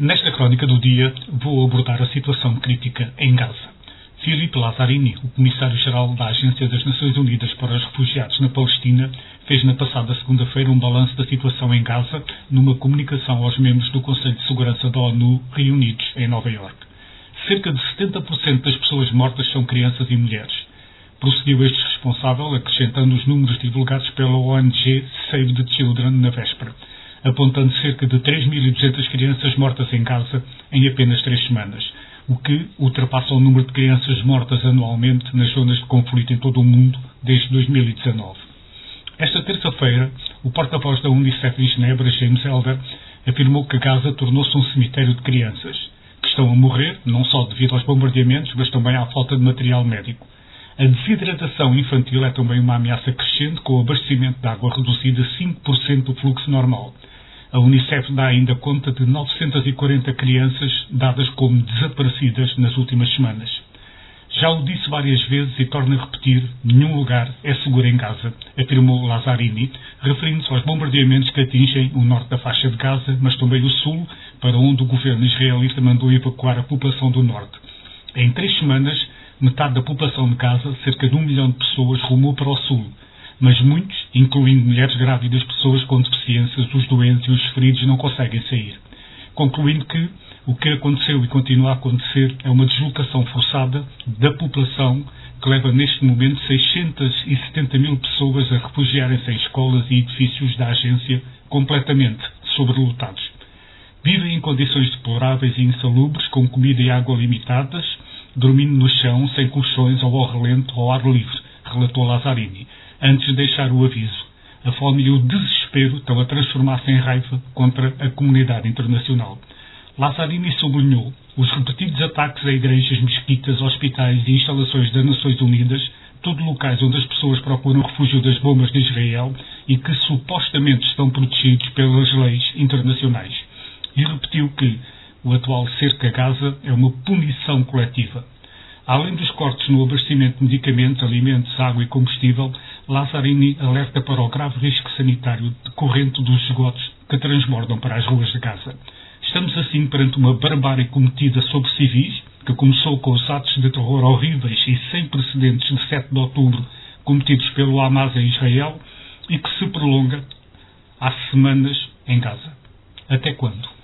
Nesta crónica do dia, vou abordar a situação crítica em Gaza. Filipe Lazzarini, o Comissário-Geral da Agência das Nações Unidas para os Refugiados na Palestina, fez na passada segunda-feira um balanço da situação em Gaza numa comunicação aos membros do Conselho de Segurança da ONU reunidos em Nova Iorque. Cerca de 70% das pessoas mortas são crianças e mulheres. Prosseguiu este responsável, acrescentando os números divulgados pela ONG Save the Children na véspera apontando cerca de 3.200 crianças mortas em Gaza em apenas três semanas, o que ultrapassa o número de crianças mortas anualmente nas zonas de conflito em todo o mundo desde 2019. Esta terça-feira, o porta-voz da Unicef em Genebra, James Elder, afirmou que Gaza tornou-se um cemitério de crianças, que estão a morrer, não só devido aos bombardeamentos, mas também à falta de material médico. A desidratação infantil é também uma ameaça crescente, com o abastecimento de água reduzido a 5% do fluxo normal. A Unicef dá ainda conta de 940 crianças dadas como desaparecidas nas últimas semanas. Já o disse várias vezes e torno a repetir, nenhum lugar é seguro em Gaza, afirmou Lazzarini, referindo-se aos bombardeamentos que atingem o norte da faixa de Gaza, mas também o sul, para onde o governo israelita mandou evacuar a população do norte. Em três semanas, metade da população de Gaza, cerca de um milhão de pessoas, rumou para o sul, mas muitos, incluindo mulheres grávidas, pessoas com deficiências, os doentes e os feridos, não conseguem sair. Concluindo que o que aconteceu e continua a acontecer é uma deslocação forçada da população que leva neste momento 670 mil pessoas a refugiarem-se em escolas e edifícios da agência completamente sobrelotados. Vivem em condições deploráveis e insalubres, com comida e água limitadas, dormindo no chão, sem colchões ou ao relento ou ao ar livre, relatou Lazzarini antes de deixar o aviso. A fome e o desespero estão a transformar-se em raiva contra a comunidade internacional. Lazzarini sublinhou os repetidos ataques a igrejas, mesquitas, hospitais e instalações das Nações Unidas, tudo locais onde as pessoas procuram refúgio das bombas de Israel e que supostamente estão protegidos pelas leis internacionais. E repetiu que o atual cerco a Gaza é uma punição coletiva. Além dos cortes no abastecimento de medicamentos, alimentos, água e combustível, Lazzarini alerta para o grave risco sanitário decorrente dos esgotos que transbordam para as ruas de Gaza. Estamos assim perante uma barbárie cometida sobre civis, que começou com os atos de terror horríveis e sem precedentes de 7 de outubro cometidos pelo Hamas em Israel e que se prolonga há semanas em Gaza. Até quando?